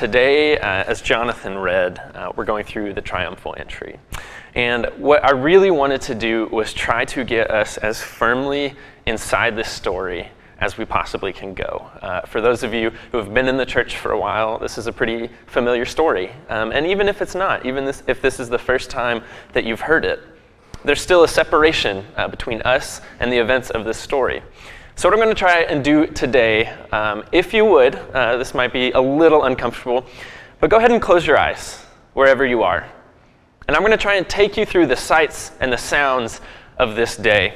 today, uh, as Jonathan read, uh, we're going through the triumphal entry. And what I really wanted to do was try to get us as firmly inside this story as we possibly can go. Uh, for those of you who have been in the church for a while, this is a pretty familiar story. Um, and even if it's not, even this, if this is the first time that you've heard it, there's still a separation uh, between us and the events of this story. So, what I'm going to try and do today, um, if you would, uh, this might be a little uncomfortable, but go ahead and close your eyes wherever you are. And I'm going to try and take you through the sights and the sounds of this day.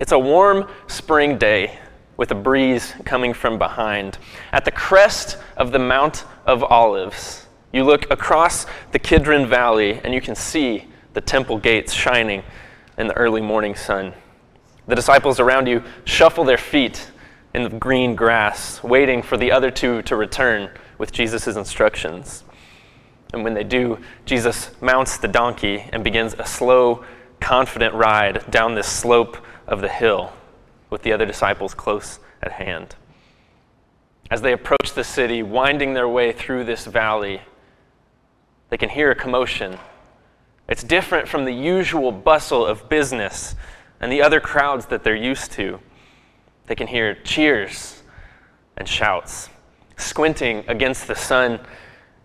It's a warm spring day with a breeze coming from behind. At the crest of the Mount of Olives, you look across the Kidron Valley and you can see the temple gates shining in the early morning sun. The disciples around you shuffle their feet in the green grass, waiting for the other two to return with Jesus' instructions. And when they do, Jesus mounts the donkey and begins a slow, confident ride down this slope of the hill with the other disciples close at hand. As they approach the city, winding their way through this valley, they can hear a commotion. It's different from the usual bustle of business and the other crowds that they're used to. They can hear cheers and shouts. Squinting against the sun,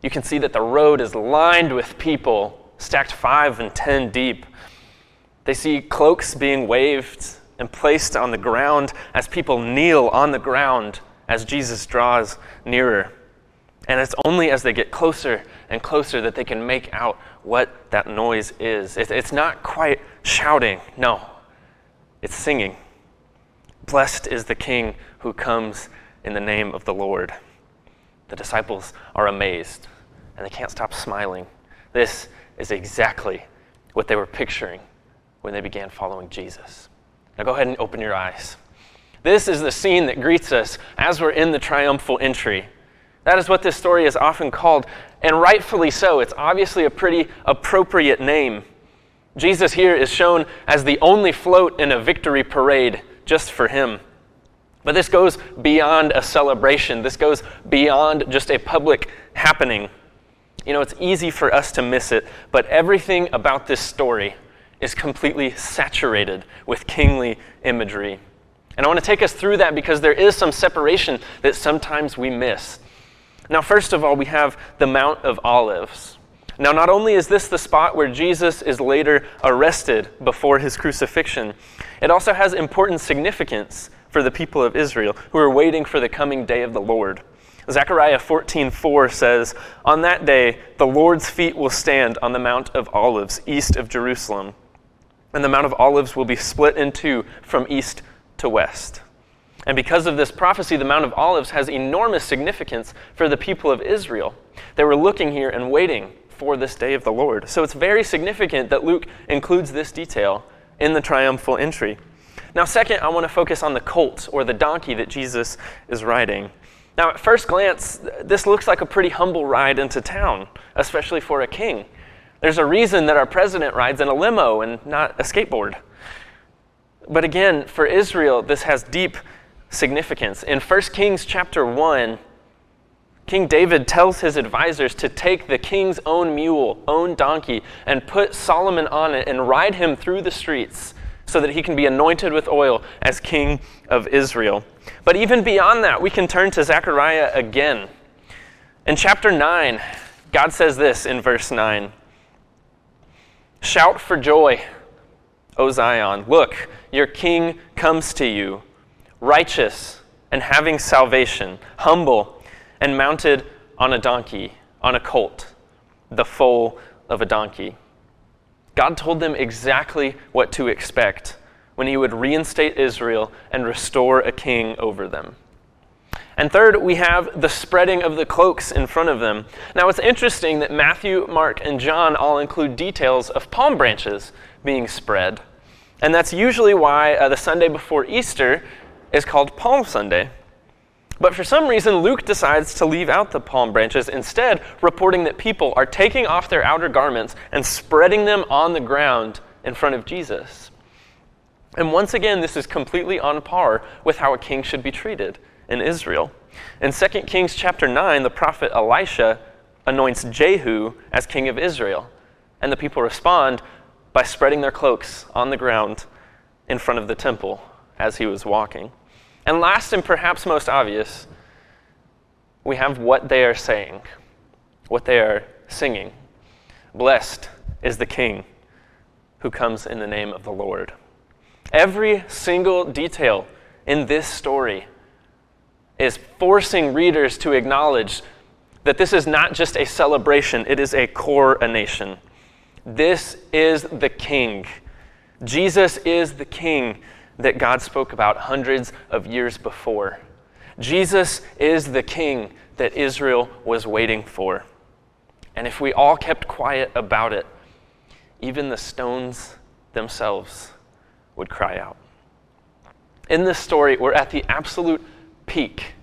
you can see that the road is lined with people, stacked five and ten deep. They see cloaks being waved and placed on the ground as people kneel on the ground as Jesus draws nearer. And it's only as they get closer and closer that they can make out what that noise is. It's not quite shouting, no, it's singing. Blessed is the King who comes in the name of the Lord. The disciples are amazed and they can't stop smiling. This is exactly what they were picturing when they began following Jesus. Now go ahead and open your eyes. This is the scene that greets us as we're in the triumphal entry. That is what this story is often called, and rightfully so. It's obviously a pretty appropriate name. Jesus here is shown as the only float in a victory parade just for him. But this goes beyond a celebration, this goes beyond just a public happening. You know, it's easy for us to miss it, but everything about this story is completely saturated with kingly imagery. And I want to take us through that because there is some separation that sometimes we miss. Now, first of all, we have the Mount of Olives. Now, not only is this the spot where Jesus is later arrested before his crucifixion, it also has important significance for the people of Israel who are waiting for the coming day of the Lord. Zechariah 14:4 says, "On that day the Lord's feet will stand on the Mount of Olives east of Jerusalem, and the Mount of Olives will be split in two from east to west." And because of this prophecy, the Mount of Olives has enormous significance for the people of Israel. They were looking here and waiting for this day of the Lord. So it's very significant that Luke includes this detail in the triumphal entry. Now, second, I want to focus on the colt or the donkey that Jesus is riding. Now, at first glance, this looks like a pretty humble ride into town, especially for a king. There's a reason that our president rides in a limo and not a skateboard. But again, for Israel, this has deep significance. In 1 Kings chapter 1, King David tells his advisors to take the king's own mule, own donkey, and put Solomon on it and ride him through the streets so that he can be anointed with oil as king of Israel. But even beyond that, we can turn to Zechariah again. In chapter 9, God says this in verse 9 Shout for joy, O Zion. Look, your king comes to you, righteous and having salvation, humble and mounted on a donkey, on a colt, the foal of a donkey. God told them exactly what to expect when he would reinstate Israel and restore a king over them. And third, we have the spreading of the cloaks in front of them. Now, it's interesting that Matthew, Mark, and John all include details of palm branches being spread. And that's usually why uh, the Sunday before Easter is called Palm Sunday. But for some reason, Luke decides to leave out the palm branches, instead, reporting that people are taking off their outer garments and spreading them on the ground in front of Jesus. And once again, this is completely on par with how a king should be treated in Israel. In 2 Kings chapter 9, the prophet Elisha anoints Jehu as king of Israel, and the people respond by spreading their cloaks on the ground in front of the temple as he was walking. And last and perhaps most obvious, we have what they are saying, what they are singing. Blessed is the King who comes in the name of the Lord. Every single detail in this story is forcing readers to acknowledge that this is not just a celebration, it is a coronation. This is the King. Jesus is the King that God spoke about hundreds of years before. Jesus is the King that Israel was waiting for. And if we all kept quiet about it, even the stones themselves would cry out. In this story, we're at the absolute peak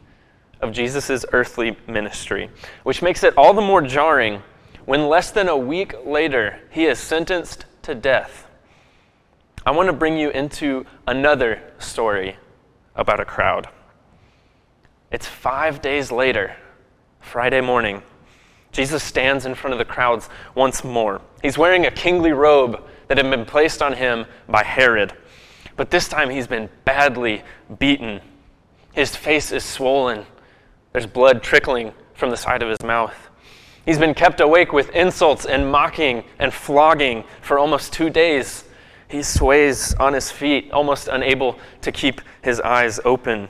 of Jesus' earthly ministry, which makes it all the more jarring when less than a week later he is sentenced to death. I want to bring you into another story about a crowd. It's five days later, Friday morning. Jesus stands in front of the crowds once more. He's wearing a kingly robe that had been placed on him by Herod. But this time he's been badly beaten. His face is swollen. There's blood trickling from the side of his mouth. He's been kept awake with insults and mocking and flogging for almost two days. He sways on his feet, almost unable to keep his eyes open.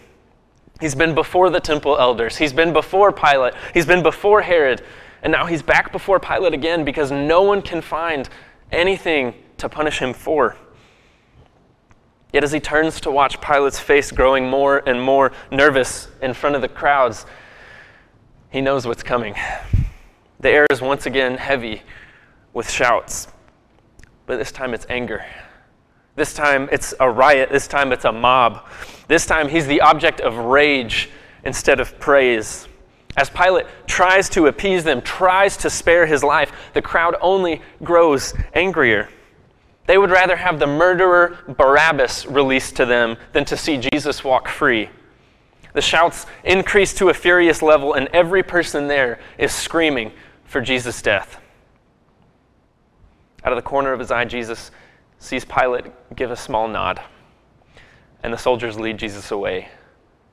He's been before the temple elders. He's been before Pilate. He's been before Herod. And now he's back before Pilate again because no one can find anything to punish him for. Yet as he turns to watch Pilate's face growing more and more nervous in front of the crowds, he knows what's coming. The air is once again heavy with shouts, but this time it's anger. This time it's a riot. This time it's a mob. This time he's the object of rage instead of praise. As Pilate tries to appease them, tries to spare his life, the crowd only grows angrier. They would rather have the murderer Barabbas released to them than to see Jesus walk free. The shouts increase to a furious level, and every person there is screaming for Jesus' death. Out of the corner of his eye, Jesus sees Pilate give a small nod, and the soldiers lead Jesus away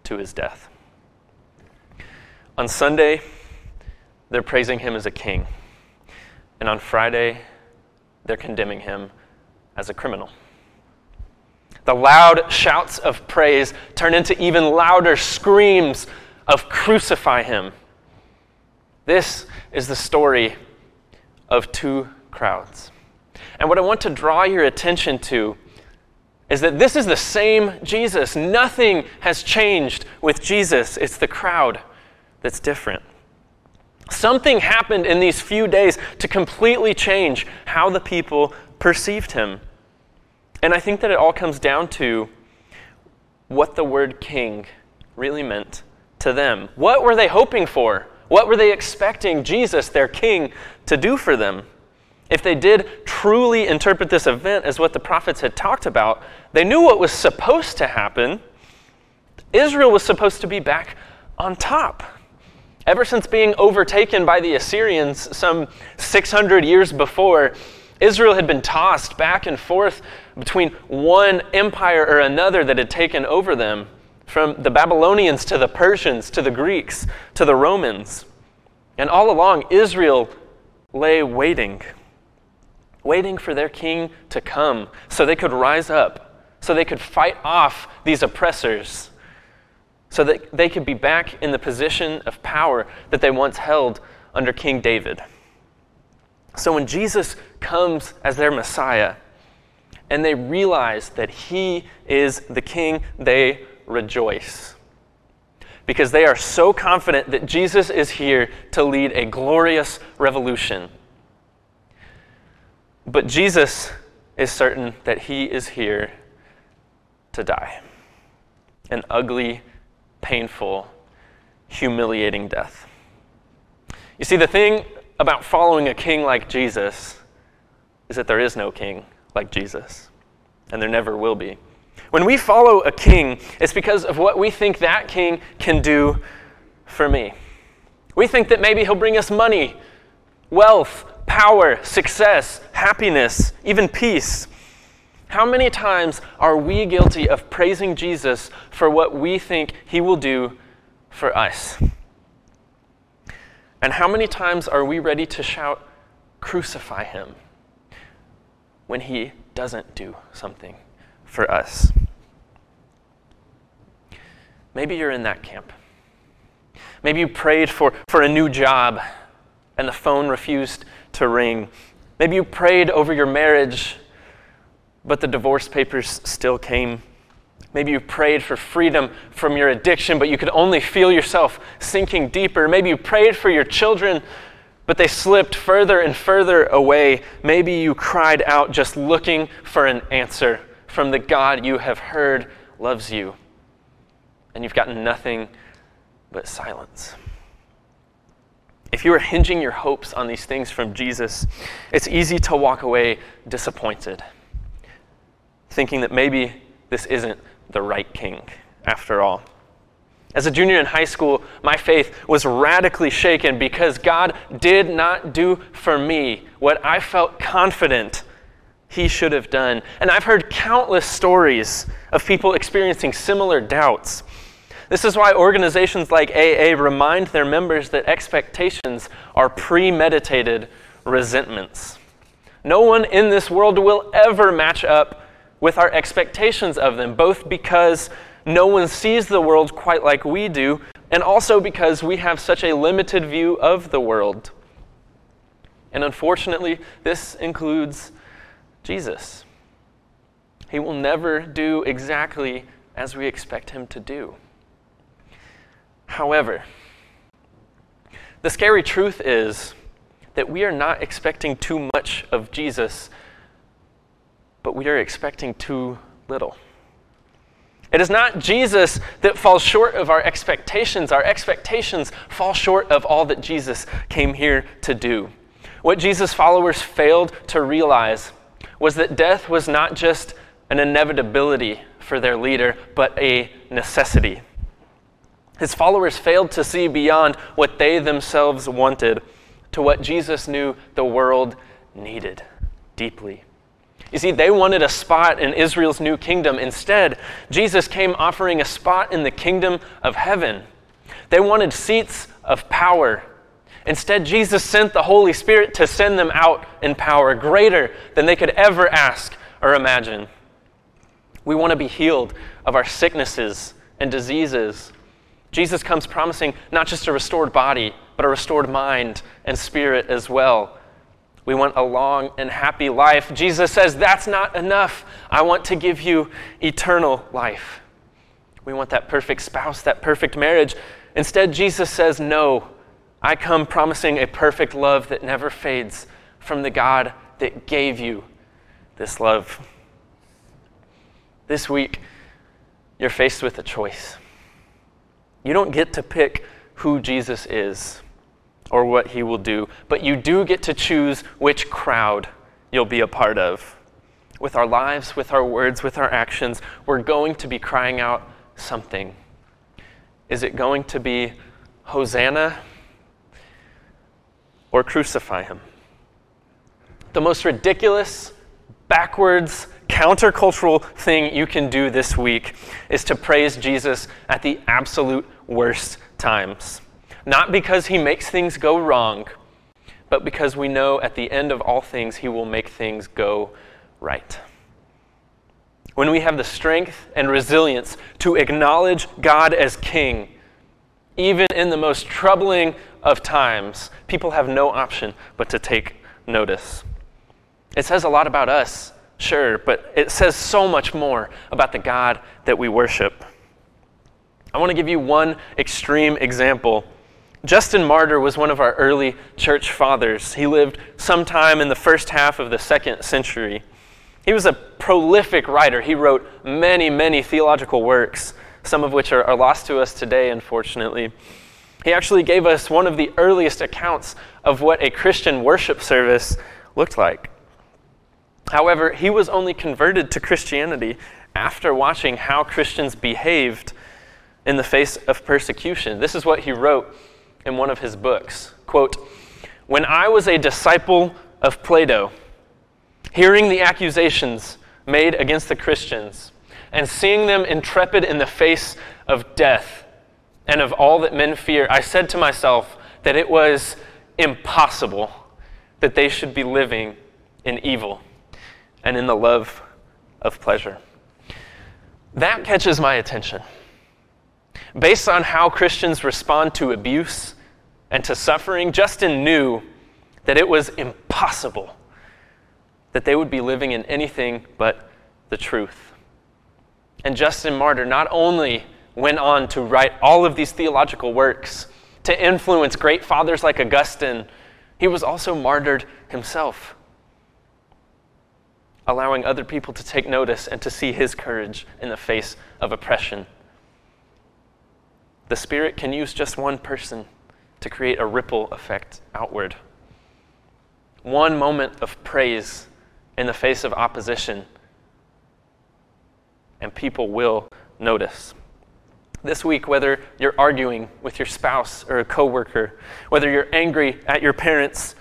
to his death. On Sunday, they're praising him as a king, and on Friday, they're condemning him as a criminal. The loud shouts of praise turn into even louder screams of crucify him. This is the story of two crowds. And what I want to draw your attention to is that this is the same Jesus. Nothing has changed with Jesus, it's the crowd that's different. Something happened in these few days to completely change how the people perceived him. And I think that it all comes down to what the word king really meant to them. What were they hoping for? What were they expecting Jesus, their king, to do for them? If they did truly interpret this event as what the prophets had talked about, they knew what was supposed to happen. Israel was supposed to be back on top. Ever since being overtaken by the Assyrians some 600 years before, Israel had been tossed back and forth between one empire or another that had taken over them, from the Babylonians to the Persians to the Greeks to the Romans. And all along, Israel lay waiting, waiting for their king to come so they could rise up, so they could fight off these oppressors, so that they could be back in the position of power that they once held under King David. So when Jesus comes as their Messiah and they realize that he is the king, they rejoice. Because they are so confident that Jesus is here to lead a glorious revolution. But Jesus is certain that he is here to die an ugly, painful, humiliating death. You see, the thing about following a king like Jesus is that there is no king like Jesus, and there never will be. When we follow a king, it's because of what we think that king can do for me. We think that maybe He'll bring us money, wealth, power, success, happiness, even peace. How many times are we guilty of praising Jesus for what we think He will do for us? And how many times are we ready to shout, Crucify Him, when He doesn't do something for us? Maybe you're in that camp. Maybe you prayed for, for a new job and the phone refused to ring. Maybe you prayed over your marriage, but the divorce papers still came. Maybe you prayed for freedom from your addiction, but you could only feel yourself sinking deeper. Maybe you prayed for your children, but they slipped further and further away. Maybe you cried out just looking for an answer from the God you have heard loves you, and you've gotten nothing but silence. If you are hinging your hopes on these things from Jesus, it's easy to walk away disappointed, thinking that maybe this isn't the right king after all. As a junior in high school, my faith was radically shaken because God did not do for me what I felt confident He should have done. And I've heard countless stories of people experiencing similar doubts. This is why organizations like AA remind their members that expectations are premeditated resentments. No one in this world will ever match up with our expectations of them, both because no one sees the world quite like we do, and also because we have such a limited view of the world. And unfortunately, this includes Jesus. He will never do exactly as we expect him to do. However, the scary truth is that we are not expecting too much of Jesus, but we are expecting too little. It is not Jesus that falls short of our expectations. Our expectations fall short of all that Jesus came here to do. What Jesus' followers failed to realize was that death was not just an inevitability for their leader, but a necessity. His followers failed to see beyond what they themselves wanted to what Jesus knew the world needed deeply. You see, they wanted a spot in Israel's new kingdom. Instead, Jesus came offering a spot in the kingdom of heaven. They wanted seats of power. Instead, Jesus sent the Holy Spirit to send them out in power greater than they could ever ask or imagine. We want to be healed of our sicknesses and diseases. Jesus comes promising not just a restored body, but a restored mind and spirit as well. We want a long and happy life. Jesus says, That's not enough. I want to give you eternal life. We want that perfect spouse, that perfect marriage. Instead, Jesus says, No, I come promising a perfect love that never fades from the God that gave you this love. This week, you're faced with a choice. You don't get to pick who Jesus is or what he will do, but you do get to choose which crowd you'll be a part of. With our lives, with our words, with our actions, we're going to be crying out something. Is it going to be Hosanna or crucify him? The most ridiculous, backwards, countercultural thing you can do this week is to praise Jesus at the absolute worst times. Not because he makes things go wrong, but because we know at the end of all things he will make things go right. When we have the strength and resilience to acknowledge God as King, even in the most troubling of times, people have no option but to take notice. It says a lot about us Sure, but it says so much more about the God that we worship. I want to give you one extreme example. Justin Martyr was one of our early church fathers. He lived sometime in the first half of the second century. He was a prolific writer. He wrote many, many theological works, some of which are, are lost to us today, unfortunately. He actually gave us one of the earliest accounts of what a Christian worship service looked like. However, he was only converted to Christianity after watching how Christians behaved in the face of persecution. This is what he wrote in one of his books. Quote, "When I was a disciple of Plato, hearing the accusations made against the Christians and seeing them intrepid in the face of death and of all that men fear, I said to myself that it was impossible that they should be living in evil and in the love of pleasure. That catches my attention. Based on how Christians respond to abuse and to suffering, Justin knew that it was impossible that they would be living in anything but the truth. And Justin Martyr not only went on to write all of these theological works, to influence great fathers like Augustine, he was also martyred himself, allowing other people to take notice and to see his courage in the face of oppression. The Spirit can use just one person to create a ripple effect outward. One moment of praise in the face of opposition, and people will notice. This week, whether you're arguing with your spouse or a coworker, whether you're angry at your parents,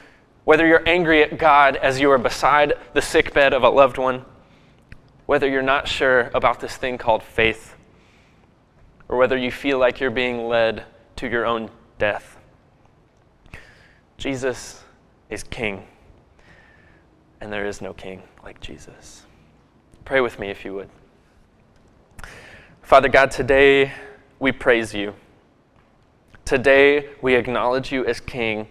whether you're angry at God as you are beside the sickbed of a loved one, whether you're not sure about this thing called faith, or whether you feel like you're being led to your own death, Jesus is King and there is no king like Jesus. Pray with me if you would. Father God, today we praise you. Today we acknowledge you as King,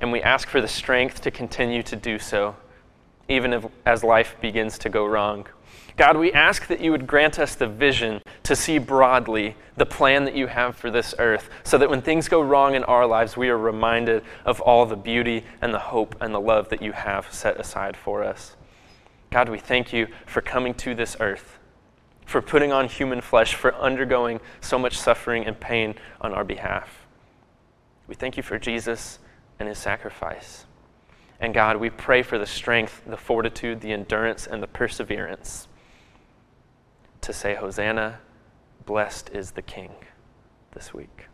and we ask for the strength to continue to do so, even if, as life begins to go wrong. God, we ask that you would grant us the vision to see broadly the plan that you have for this earth, so that when things go wrong in our lives, we are reminded of all the beauty and the hope and the love that you have set aside for us. God, we thank you for coming to this earth, for putting on human flesh, for undergoing so much suffering and pain on our behalf. We thank you for Jesus and his sacrifice. And God, we pray for the strength, the fortitude, the endurance, and the perseverance to say, Hosanna, blessed is the King this week.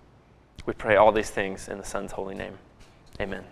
We pray all these things in the Son's holy name. Amen.